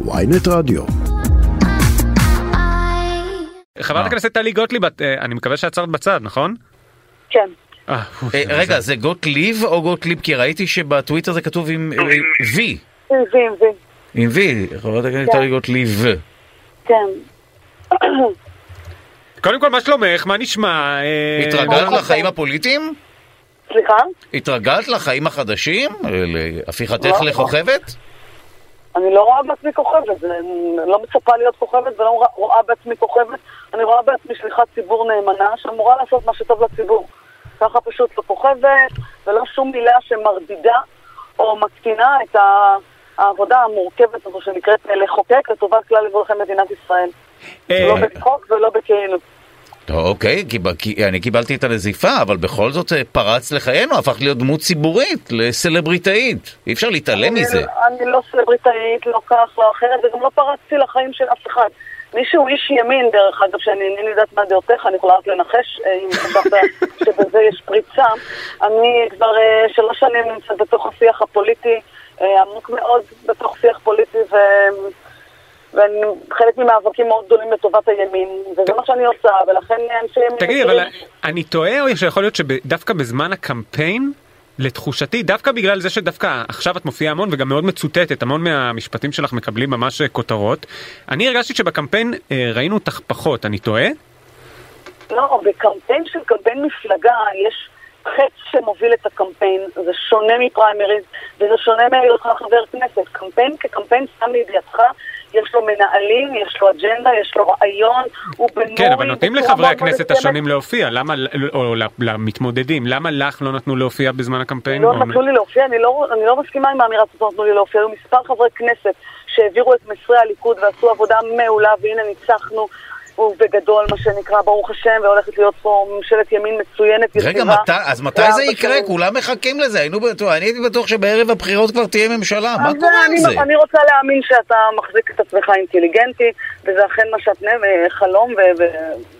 ויינט רדיו. חברת הכנסת טלי גוטליב, אה, אני מקווה שעצרת בצד, נכון? כן. אה, אה, זה- רגע, זה גוטליב או גוטליב? כי ראיתי שבטוויטר זה כתוב עם אה, וי, עם וי. עם V, חברת הכנסת כן. טלי גוטליב. כן. קודם כל, מה שלומך? מה נשמע? אה, התרגלת לחיים הפוליטיים? סליחה? התרגלת לחיים החדשים? אה, להפיכתך לא. לכוכבת? אני לא רואה בעצמי כוכבת, אני לא מצפה להיות כוכבת ולא רואה- בעצמי כוכבת, אני רואה בעצמי שליחת ציבור נאמנה שאמורה לעשות מה שטוב לציבור. ככה פשוט לא כוכבת, ולא שום מילה שמרדידה או מקטינה את העבודה המורכבת הזו שנקראת לחוקק לטובת כלל אזרחי מדינת ישראל. אה, לא בצחוק ולא בכאילו. אוקיי, כי- אני קיבלתי את הנזיפה, אבל בכל זאת אה, פרץ לחיינו, הפך להיות דמות ציבורית, לסלבריטאית. אי אפשר להתעלם מזה. אני, אני לא סלבריטאית, לא כך, לא אחרת, וגם לא פרצתי לחיים של אף אחד. מי שהוא איש ימין, דרך אגב, שאני אינני יודעת מה דעותיך, אני יכולה רק לנחש, אה, אם חשבת שבזה יש פריצה. אני כבר אה, שלוש שנים נמצאת בתוך השיח הפוליטי, אה, עמוק מאוד בתוך שיח פוליטי, ו... ואני חלק ממאבקים מאוד גדולים לטובת הימין, וזה מה שאני עושה, ולכן אנשי ימין... תגידי, אבל אני טועה או שיכול להיות שדווקא בזמן הקמפיין, לתחושתי, דווקא בגלל זה שדווקא עכשיו את מופיעה המון וגם מאוד מצוטטת, המון מהמשפטים שלך מקבלים ממש אה, כותרות, אני הרגשתי שבקמפיין אה, ראינו אותך פחות, אני טועה? לא, בקמפיין של קמפיין מפלגה יש חץ שמוביל את הקמפיין, זה שונה מפריימריז וזה שונה מהיותך חבר כנסת. קמפיין כקמפיין, סתם לידיעתך, יש לו מנהלים, יש לו אג'נדה, יש לו רעיון, הוא בנוי... כן, אבל נותנים לחברי הכנסת. השונים להופיע, למה, או למתמודדים, למה לך לא נתנו להופיע בזמן הקמפיין? לא נתנו לי להופיע, אני לא, אני לא מסכימה עם האמירה הזאת, לא נתנו לי להופיע. היו מספר חברי כנסת שהעבירו את מסרי הליכוד ועשו עבודה מעולה, והנה ניצחנו. ובגדול, מה שנקרא, ברוך השם, והולכת להיות פה ממשלת ימין מצוינת, רגע. מת, אז מתי זה יקרה? שנים. כולם מחכים לזה. היינו בטוח, אני הייתי בטוח שבערב הבחירות כבר תהיה ממשלה. מה קורה עם זה? אני רוצה להאמין שאתה מחזיק את עצמך אינטליגנטי, וזה אכן מה שאת נ- חלום,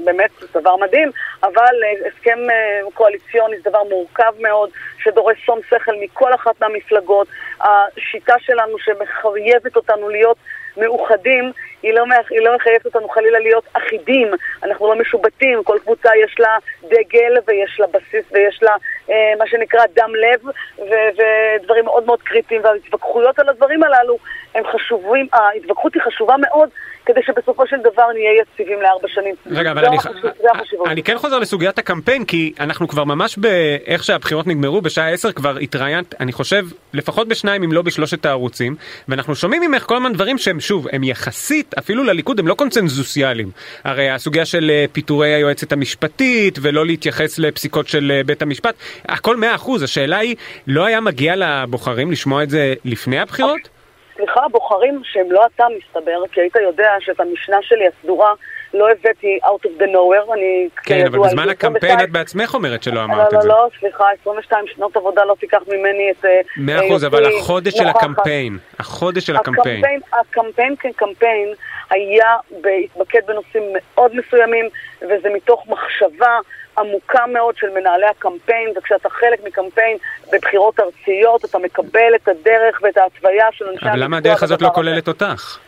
ובאמת זה דבר מדהים, אבל אה, הסכם אה, קואליציוני זה דבר מורכב מאוד, שדורש שום שכל מכל אחת מהמפלגות. השיטה שלנו שמחייבת אותנו להיות מאוחדים, היא לא, היא לא מחייבת אותנו חלילה להיות אחידים, אנחנו לא משובטים, כל קבוצה יש לה דגל ויש לה בסיס ויש לה אה, מה שנקרא דם לב ו- ודברים מאוד מאוד קריטיים. וההתווכחויות על הדברים הללו הם חשובים, ההתווכחות היא חשובה מאוד כדי שבסופו של דבר נהיה יציבים לארבע שנים. רגע, אבל זו אני, החשיבות- זה החשיבות. אני כן חוזר לסוגיית הקמפיין, כי אנחנו כבר ממש באיך שהבחירות נגמרו, בשעה 10 כבר התראיינת, אני חושב, לפחות בשניים אם לא בשלושת הערוצים, ואנחנו שומעים ממך כל הזמן דברים שהם שוב, הם יחסית, אפילו לליכוד הם לא קונצנזוסיאליים. הרי הסוגיה של אה, פיטורי היועצת המשפטית, ולא להתייחס לפסיקות של אה, בית המשפט, הכל מאה אחוז, השאלה היא, לא היה מגיע לבוחרים לשמוע את זה לפני הבחירות? סליחה, הבוחרים שהם לא אתה מסתבר, כי היית יודע שאת המשנה שלי הסדורה לא הבאתי out of the nowhere, אני כן, אבל בזמן הקמפיין 22 את בעצמך אומרת שלא לא, אמרת לא, את זה. לא, סליחה, 22 שנות עבודה לא תיקח ממני את... אה, מאה אחוז, אבל החודש של. הקמפיין, החודש של הקמפיין. הקמפיין, כקמפיין היה בהתמקד בנושאים מאוד מסוימים, וזה מתוך מחשבה עמוקה מאוד של מנהלי הקמפיין, וכשאתה חלק מקמפיין בבחירות ארציות, אתה מקבל את הדרך ואת ההתוויה של אנשי אבל למה המקצוע הדרך הזאת לא. כוללת אותך?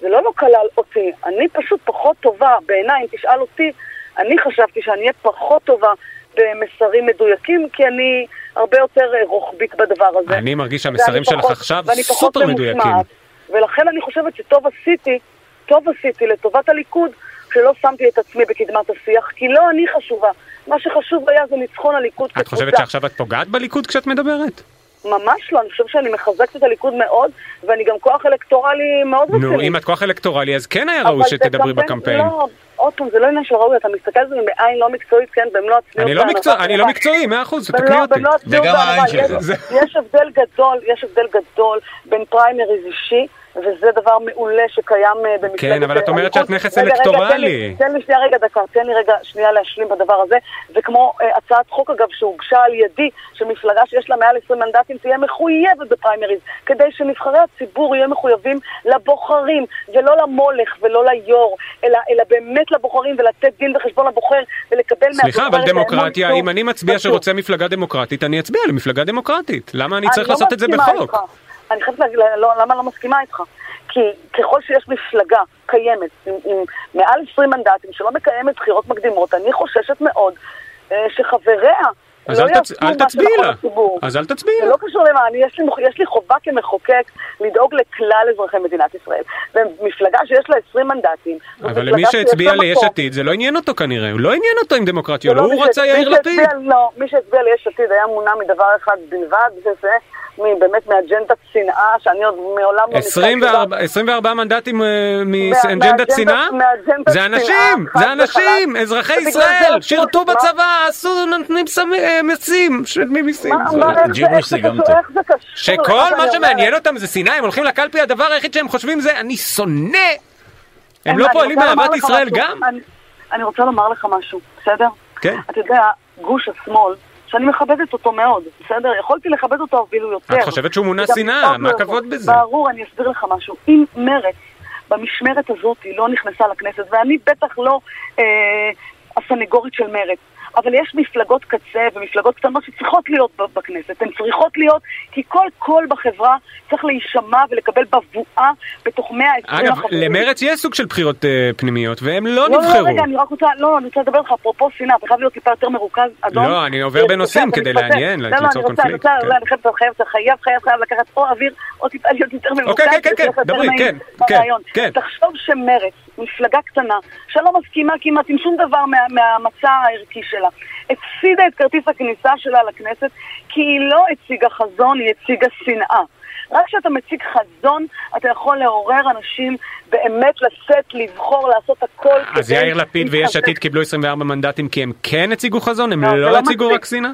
זה לא לא כלל אותי, אני פשוט פחות טובה, בעיניי, אם תשאל אותי, אני חשבתי שאני אהיה פחות טובה במסרים מדויקים, כי אני הרבה יותר אה, רוחבית בדבר הזה. אני מרגיש שהמסרים שלך פחות- עכשיו סופר מדויקים. ולכן אני חושבת שטוב עשיתי, טוב עשיתי לטובת הליכוד, שלא שמתי את עצמי בקדמת השיח, כי לא אני חשובה. מה שחשוב היה זה ניצחון הליכוד את חושבת שעכשיו את פוגעת בליכוד כשאת מדברת? ממש לא, אני חושבת שאני מחזקת את הליכוד מאוד, ואני גם כוח אלקטורלי מאוד רציני. נו, אם את כוח אלקטורלי אז כן היה ראוי שתדברי קמפיין- בקמפיין. לא, עוד פעם, זה לא עניין של ראוי, אתה מסתכל על זה בעין לא מקצועית, כן, במלוא הצניעות. אני לא מקצוע- אני לא. מקצועי, מאה אחוז, במלוא- תקני אותי. במלוא הצניעות וגם העין. שלך. יש- יש הבדל גדול, יש הבדל גדול בין פריימריז אישי, וזה דבר מעולה שקיים אה, במפלגת... כן, אבל את אומרת הליכוד. שאת נכס אלקטורלי. תן לי- שנייה רגע דקה, תן לי רגע שנייה להשלים בדבר הזה. זה כמו אה, הצעת חוק, אגב, שהוגשה על ידי, שמפלגה שיש לה מעל 20 מנדטים תהיה מחויבת בפריימריז, כדי שנבחרי הציבור יהיו מחויבים לבוחרים, ולא למולך ולא ליו"ר, אלא, אלא באמת לבוחרים, ולתת דין וחשבון לבוחר, ולקבל מהבוחר סליחה, אבל דמוקרטיה, אם אני מצביע. שרוצה מפלגה דמוקרטית, אני אצביע למפלגה דמוקרטית. למה אני צריך לא לעשות את זה בחוק? אני חייבת להגיד, לא, למה לא מסכימה איתך? כי ככל שיש מפלגה קיימת עם, עם מעל 20 מנדטים שלא מקיימת בחירות מקדימות, אני חוששת מאוד אה, שחבריה אז לא אל, תצ... אל תצביעי לה. אז אל תצביעי זה לה. לא קשור למה, אני, יש, לי, יש לי חובה כמחוקק לדאוג לכלל אזרחי מדינת ישראל. ומפלגה שיש לה 20 מנדטים, אבל למי שהצביע ליש. עתיד זה לא עניין אותו כנראה, הוא לא עניין אותו עם דמוקרטיה, זה לא, לא הוא רצה יאיר לפיד. לא, מי שהצביע ליש עתיד היה מונע מדבר אחד בלבד, וזה באמת מאג'נדת שנאה, שאני עוד מעולם לא... 24 נתקלתי בה. 24 מנדטים אה, מאג'נדת שנאה? זה אנשים, זה אנשים. אזרחי ישראל, שירתו מה- בצבא, עשו, נותנים אה, מיסים, משלמים מיסים. שכל מה שמעניין? אותם זה שנאה, הם הולכים לקלפי, הדבר היחיד שהם חושבים זה אני שונא. הם לא פועלים באהבת ישראל. גם? אני- אני רוצה לומר לך משהו, בסדר? כן. אתה יודע, גוש השמאל, שאני מכבדת אותו מאוד, בסדר? יכולתי לכבד אותו אפילו יותר. את חושבת שהוא מונע וגם שנאה, מה. הכבוד בזה? ברור, אני אסביר לך משהו. אם מרצ במשמרת הזאת לא נכנסה לכנסת, ואני בטח לא אה, הסנגורית של מרצ, אבל יש מפלגות קצה ומפלגות קטנות שצריכות להיות בכנסת. הן צריכות להיות, כי כל קול בחברה צריך להישמע ולקבל בבואה בתוך 120 אגב, החברים. למרץ יש סוג של בחירות אה, פנימיות, והם לא לא, לא, נבחרו. רגע, אני רק רוצה, לא, אני רוצה לדבר איתך, אפרופו שנאה, אתה חייב להיות טיפה יותר מרוכז, אדון. לא, אני עובר בנושאים כדי. לעניין, לא, לא, ליצור אני רוצה, אני קונפליקט, כן. לא, חייב, חייב, חייב, חייב, לקחת או אוויר, או טיפה להיות יותר מרוכז. אוקיי, כן, כן, לך דברי, כן, כן. כן. תחשוב שמרצ, מפלגה קטנה, שלא מסכימה כמעט עם שום דבר מה- מהמצע הערכי שלה, הפסידה את כרטיס הכניסה שלה לכנסת, כי היא לא הציגה חזון, היא הציגה שנאה. רק כשאתה מציג חזון, אתה יכול לעורר אנשים באמת לצאת, לבחור, לעשות הכל אז יאיר לפיד ויש. עתיד קיבלו 24 מנדטים כי הם כן הציגו חזון? הם לא, לא לא הציגו. רק שנאה?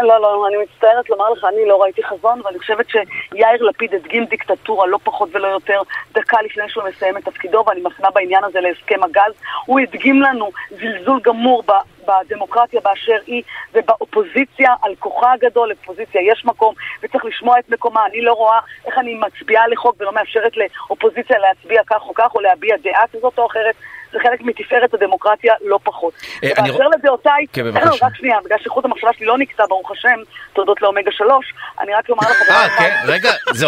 לא, לא, אני מצטערת לומר לך, אני לא ראיתי חזון, ואני חושבת שיאיר לפיד הדגים דיקטטורה, לא פחות ולא יותר, דקה לפני שהוא מסיים את תפקידו, ואני מפנה בעניין הזה להסכם הגז. הוא הדגים לנו זלזול גמור. בדמוקרטיה באשר היא ובאופוזיציה על כוחה הגדול, לאופוזיציה יש מקום וצריך לשמוע את מקומה. אני לא רואה איך אני מצביעה לחוק ולא מאפשרת לאופוזיציה להצביע כך או כך או להביע דעה כזאת או אחרת. זה חלק מתפארת הדמוקרטיה, לא פחות. אה, אני ובאשר לדעותיי, כן, בבקשה. רק שנייה, בגלל שחוט המחשבה שלי לא נקטע, ברוך השם, תודות לאומגה 3, אני רק אומר לך... אה. כן? רגע, זה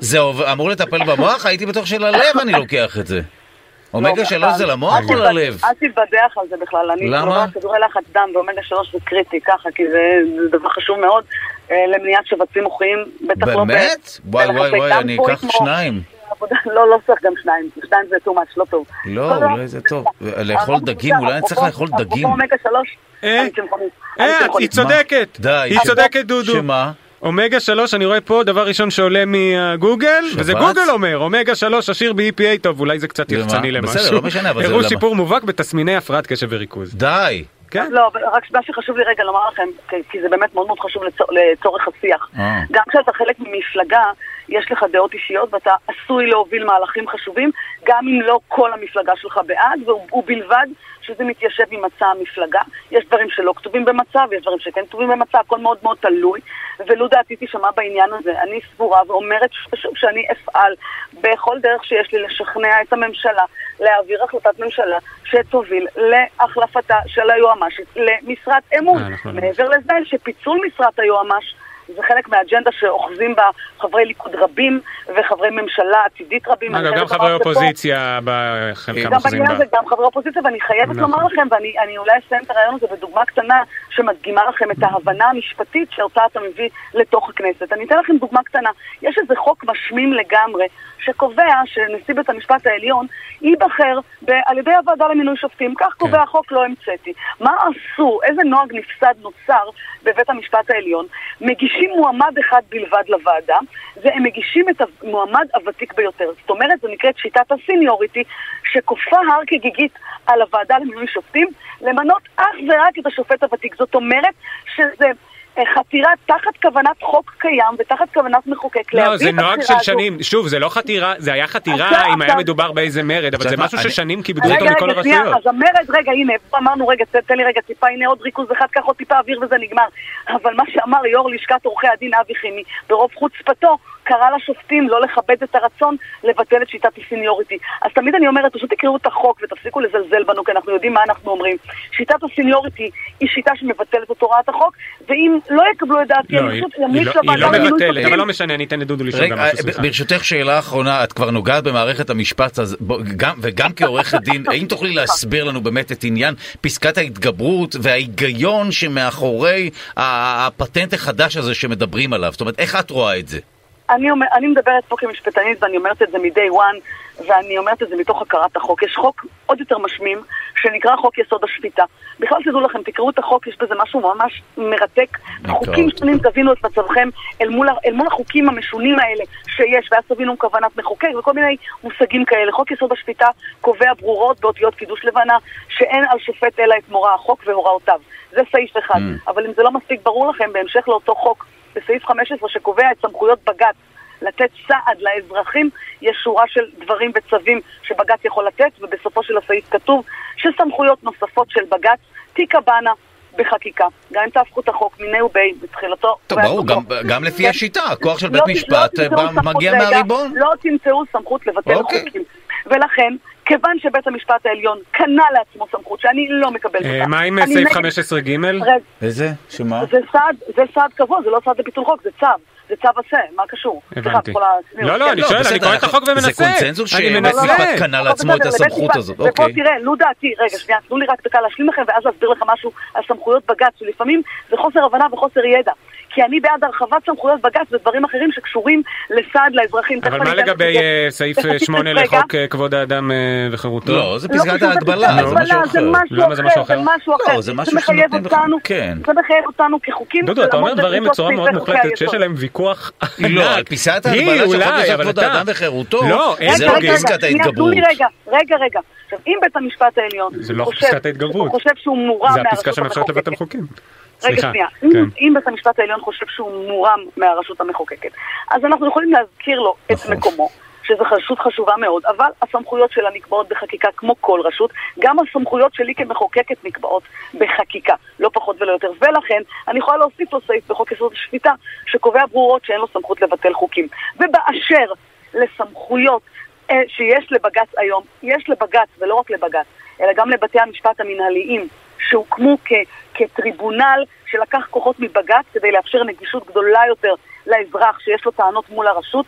זה אמור לטפל במוח? הייתי בטוח שללב אני לוקח את זה. אומגה לא, שלוש זה אל למוח או ללב? אל תתבדח על זה בכלל. אני למה? כמובן כדורי לחץ דם ואומגה 3 זה קריטי ככה, כי זה זה דבר חשוב מאוד אה, למניעת שבצים מוחיים, בטח לא... באמת? וואי וואי וואי, אני אקח שניים. עבודה- לא, לא צריך גם שניים, שניים זה too much, לא טוב. לא, אולי זה טוב. לאכול דגים, אולי אני צריך לאכול דגים. אומגה 3, אה? אני צמחונית. אני אה. היא צודקת. די. היא צודקת, דודו. שמה? אומגה 3, אני רואה פה דבר ראשון שעולה מהגוגל, שבץ? וזה גוגל אומר, אומגה 3 עשיר ב-EPA, טוב, אולי זה קצת? יחצני למשהו. בסדר, לא משנה, אבל זה הראו למה? שיפור מובהק בתסמיני הפרעת קשב וריכוז. די. כן? לא, אבל רק מה שחשוב לי רגע לומר לכם, כי- זה באמת מאוד מאוד חשוב לצור- לצורך השיח. אה. גם כשאתה חלק ממפלגה, יש לך דעות אישיות ואתה עשוי להוביל מהלכים חשובים, גם אם לא כל המפלגה שלך בעד, ובלבד שזה מתיישב עם מצע המפלגה. יש דברים שלא כתובים במצע ויש דברים שכן כתובים במצע, הכל מאוד מאוד תלוי, ולו דעתי תישמע בעניין הזה. אני סבורה ואומרת שחשוב שאני אפעל בכל דרך שיש לי לשכנע את הממשלה להעביר החלטת ממשלה שתוביל להחלפתה של היועמ"שית למשרת אמון. אה, אנחנו לא מעבר לזה שפיצול משרת היועמ"ש זה חלק מהאג'נדה שאוחזים בה חברי ליכוד רבים וחברי ממשלה עתידית רבים. אגב, גם חברי אופוזיציה, בחלקם גם אוחזים בעניין בה. הזה גם חברי אופוזיציה, ואני חייבת נכון. לומר לכם, ואני אני אולי אסיים את הרעיון הזה בדוגמה קטנה שמדגימה לכם את ההבנה המשפטית שאותה אתה מביא לתוך הכנסת. אני אתן לכם דוגמה קטנה. יש איזה חוק משמים לגמרי, שקובע שנשיא בית המשפט העליון ייבחר על ידי הוועדה למינוי שופטים. כך כן. קובע החוק, לא המצאתי. מה עשו, איזה נוהג נפסד נוצר בבית המשפט העליון? מגישים מועמד אחד בלבד לוועדה, והם מגישים את המועמד הוותיק ביותר. זאת אומרת, זו נקראת שיטת הסיניוריטי, שכופה הר כגיגית על הוועדה למינוי שופטים, למנות אך ורק את השופט הוותיק. זאת אומרת שזה... אה, חתירה תחת כוונת חוק קיים ותחת כוונת מחוקק לא, להביא זה את נוהג הבחירה של הזו. שנים, שוב, זה לא חתירה, זה היה חתירה אם היה. מדובר באיזה מרד, אבל זה מה, משהו אני- ששנים כיבדו אותו רגע, מכל רגע, שנייה, הרשויות. אז המרד, רגע, הנה, פה אמרנו, רגע, תן לי רגע טיפה, הנה עוד ריכוז אחד, קח עוד טיפה אוויר וזה נגמר. אבל מה שאמר יו"ר לשכת עורכי הדין אבי חימי, ברוב חוצפתו, קרא לשופטים לא לכבד את הרצון לבטל את שיטת הסיניוריטי. אז תמיד אני אומרת, פשוט תקראו את החוק ותפסיקו לזלזל בנו, כי אנחנו יודעים מה אנחנו אומרים. שיטת הסיניוריטי היא שיטה שמבטלת את הוראת החוק, ואם לא יקבלו את דעתי, לא, אני פשוט היא אמליץ לא- היא לא לוועדה למינוי מבטלת, שופטים. אבל לא משנה, אני אתן לדודו לשאול גם משהו, סליחה. ברשותך שאלה אחרונה, את כבר נוגעת במערכת המשפט, אז בוא, גם, וגם כעורכת דין, האם תוכלי להסביר לנו באמת את עניין פסקת ההתגברות וההיגיון שמאחורי הפטנט החדש הזה שמדברים עליו? זאת אומרת, איך את רואה את זה? אני, אומר, אני מדברת פה כמשפטנית ואני אומרת את זה מ-day one ואני אומרת את זה מתוך הכרת החוק. יש חוק עוד יותר משמים שנקרא חוק יסוד השפיטה. בכלל תדעו לכם, תקראו את החוק, יש בזה משהו ממש מרתק. חוקים. שונים תבינו את מצבכם אל מול, אל מול החוקים המשונים האלה שיש, ואז תבינו כוונת מחוקק וכל מיני מושגים כאלה. חוק יסוד השפיטה קובע ברורות באותיות קידוש לבנה שאין על שופט אלא את מורא החוק והוראותיו. זה סעיף אחד. Mm. אבל אם זה לא מספיק ברור לכם, בהמשך לאותו חוק, בסעיף 15 שקובע את סמכויות בג"ץ לתת סעד לאזרחים, יש שורה של דברים וצווים שבג"ץ יכול לתת, ובסופו של הסעיף כתוב שסמכויות נוספות של בג"ץ תיקבענה בחקיקה. גם אם תהפכו את החוק מיני ובי בתחילתו. טוב, ברור. גם, גם לפי כן. השיטה, הכוח של לא בית ת- משפט לא מגיע מהריבון. לא תמצאו סמכות לבטל אוקיי. חוקים. ולכן, כיוון שבית המשפט העליון קנה לעצמו סמכות שאני לא מקבלת אה, אותה. מה עם סעיף נגד- 15ג? רגע, איזה? שמה? זה סעד, זה סעד קבוע, זה לא סעד לביטול חוק, זה צו. זה צו עשה, מה קשור? הבנתי. לא, לא, אני לא, שואל, אני קורא את החוק ומנסה. זה קונצנזוס אני שבית מנסה. משפט קנה לעצמו את הסמכות. הזאת, ופה אוקיי. תראה, לו דעתי, רגע, שנייה, תנו לי רק דקה להשלים לכם, ואז להסביר לך משהו על סמכויות בג"ץ, שלפעמים זה חוסר הבנה וחוסר ידע. כי אני בעד הרחבת סמכויות בג"ץ ודברים אחרים שקשורים לסעד לאזרחים. אבל מה לגבי אה, סעיף תכף אה, 8 רגע. לחוק אה, כבוד האדם אה, וחירותו? לא, זה לא פסקת קשור ההגבלה, זה משהו אחר. זה משהו זה אחר? זה משהו לא, אחר. זה משהו מחייב שנותנים לך- אותנו, כן. זה מחייב אותנו כחוקים. דודו, אתה אומר דברים בצורה מאוד מוחלטת שיש. עליהם ויכוח לא. על פסקת ההגבלה של חוק כבוד האדם וחירותו, לא, זה לא פסקת ההתגברות. רגע, רגע, רגע. עכשיו, אם בית המשפט העליון זה לא חושב- פסקת ההתגברות. חושב שהוא מורם זה מהרשות הפסקה שמאפשרת לבטל המחוקקת, חוקים. רגע. שנייה. כן. אם, אם בית המשפט העליון חושב שהוא מורם מהרשות המחוקקת, אז אנחנו יכולים להזכיר לו את נכון. מקומו. שזו רשות חשובה מאוד, אבל הסמכויות שלה נקבעות בחקיקה כמו כל רשות, גם הסמכויות שלי כמחוקקת נקבעות בחקיקה, לא פחות ולא יותר. ולכן, אני יכולה להוסיף לו סעיף בחוק יסוד השפיטה, שקובע ברורות שאין לו סמכות לבטל חוקים. ובאשר לסמכויות אה, שיש לבג"ץ היום, יש לבג"ץ, ולא רק לבג"ץ, אלא גם לבתי המשפט המנהליים, שהוקמו כ- כטריבונל שלקח כוחות מבג"ץ כדי לאפשר נגישות גדולה יותר לאזרח שיש לו טענות מול הרשות.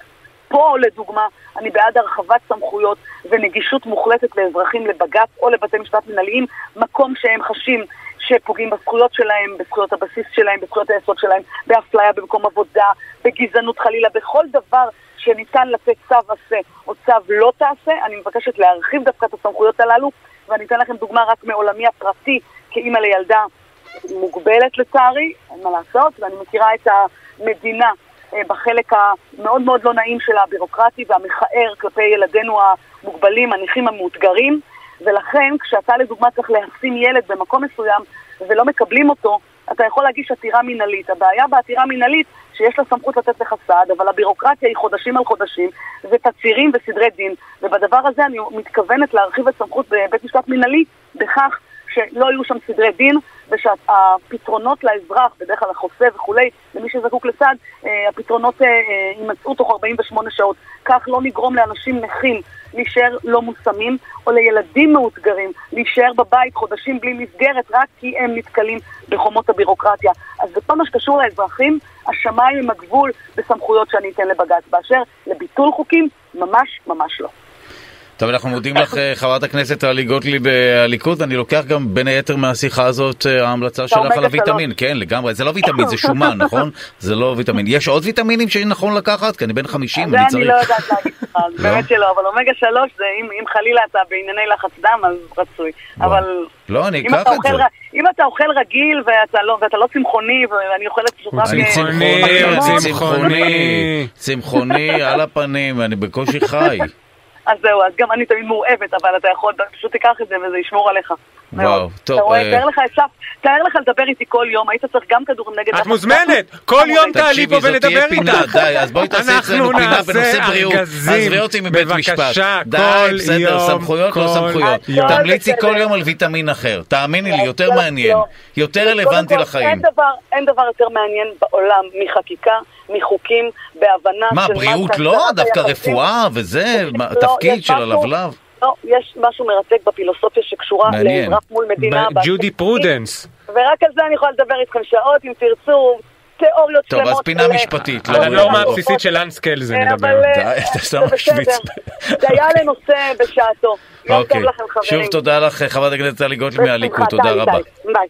פה, לדוגמה, אני בעד הרחבת סמכויות ונגישות מוחלטת לאזרחים לבג"ץ או לבתי משפט מנהליים, מקום שהם חשים שפוגעים בזכויות שלהם, בזכויות הבסיס שלהם, בזכויות היסוד שלהם, באפליה במקום עבודה, בגזענות חלילה, בכל דבר שניתן לתת צו עשה או צו לא תעשה, אני מבקשת להרחיב דווקא את הסמכויות הללו, ואני אתן לכם דוגמה רק מעולמי הפרטי, כאימא לילדה מוגבלת לצערי, אין מה לעשות, ואני מכירה את המדינה אה, בחלק המאוד מאוד לא נעים שלה, הבירוקרטי והמכער כלפי ילדינו המוגבלים, הנכים המאותגרים, ולכן כשאתה לדוגמה צריך להשים ילד במקום מסוים ולא מקבלים אותו, אתה יכול להגיש עתירה מינהלית. הבעיה בעתירה מינהלית שיש לה סמכות לתת לך סעד, אבל הבירוקרטיה היא חודשים על חודשים, ותצהירים וסדרי דין, ובדבר הזה אני מתכוונת להרחיב את סמכות בבית משפט מינהלי בכך שלא יהיו שם סדרי דין, ושהפתרונות לאזרח, בדרך כלל החוסה וכולי, למי שזקוק לסעד, אה, הפתרונות אה, אה, יימצאו תוך 48 שעות. כך לא נגרום לאנשים נכים להישאר לא מושמים, או לילדים מאותגרים להישאר בבית חודשים בלי מסגרת רק כי הם נתקלים בחומות הבירוקרטיה. אז בכל מה שקשור לאזרחים, השמיים הם הגבול בסמכויות שאני אתן לבג"ץ. באשר לביטול חוקים, ממש ממש לא. טוב, אנחנו מודים לך, אה, חברת הכנסת טלי גוטליב אה, הליכוד, ואני לוקח גם בין היתר מהשיחה הזאת אה, ההמלצה שלך על האומגה הוויטמין. כן, לגמרי. זה לא ויטמין, זה שומן, נכון? זה לא ויטמין. יש עוד ויטמינים שנכון לקחת? כי אני בן 50, זה אני אני צריך. לא יודעת להגיד לך, לא? באמת שלא, אבל אומגה שלוש זה אם, חלילה אתה בענייני לחץ דם אז רצוי. אבל לא, אני אקח את זה. אם אתה אוכל רגיל ואתה לא, ואתה לא צמחוני ואני אוכלת פשוט רק... אני צמחוני, צמחוני. צמחוני על הפנים, אני בקושי חי. אז זהו, אז גם אני תמיד מאוהבת, אבל אתה יכול, פשוט תיקח את זה וזה ישמור עליך. מאוד. וואו, טוב, אתה רואה, אה, תאר לך, אסף, תאר לך לדבר איתי כל יום, היית צריך גם כדורים נגד... את מוזמנת, כל יום תעלי פה תקשיבי, זאת תהיה ולדבר פינה, איתך. די, אז בואי תעשי אצלנו פינה בנושא בריאות. עזבי אותי מבית משפט. די, כל בסדר, יום, סמכויות לא כל סמכויות. יום. תמליצי. כל יום על ויטמין אחר. תאמיני לי, יותר לא, מעניין. לא. יותר קודם רלוונטי כל, לחיים. אין דבר, יותר מעניין בעולם מחקיקה, מחוקים, בהבנה מה, של בריאות לא? דווקא. רפואה וזה? מה, לא, תפקיד של הלבלב? לא, יש משהו מרתק בפילוסופיה שקשורה מעניין. לאזרח מול מדינה. ב- ג'ודי פרודנס. ורק על זה אני יכולה לדבר איתכם שעות, אם תרצו, תיאוריות טוב, שלמות. אז פינה משפטית, על לא, הנורמה. הבסיסית של לאנס קלזה כן, נדבר. אה, די, אתה זה שם בסדר. משוויץ. זה היה לנושא בשעתו. יום אוקיי. טוב לכם, חברים. שוב תודה לך, חברת הכנסת טלי גוטליב מהליכוד, תודה רבה. ביי.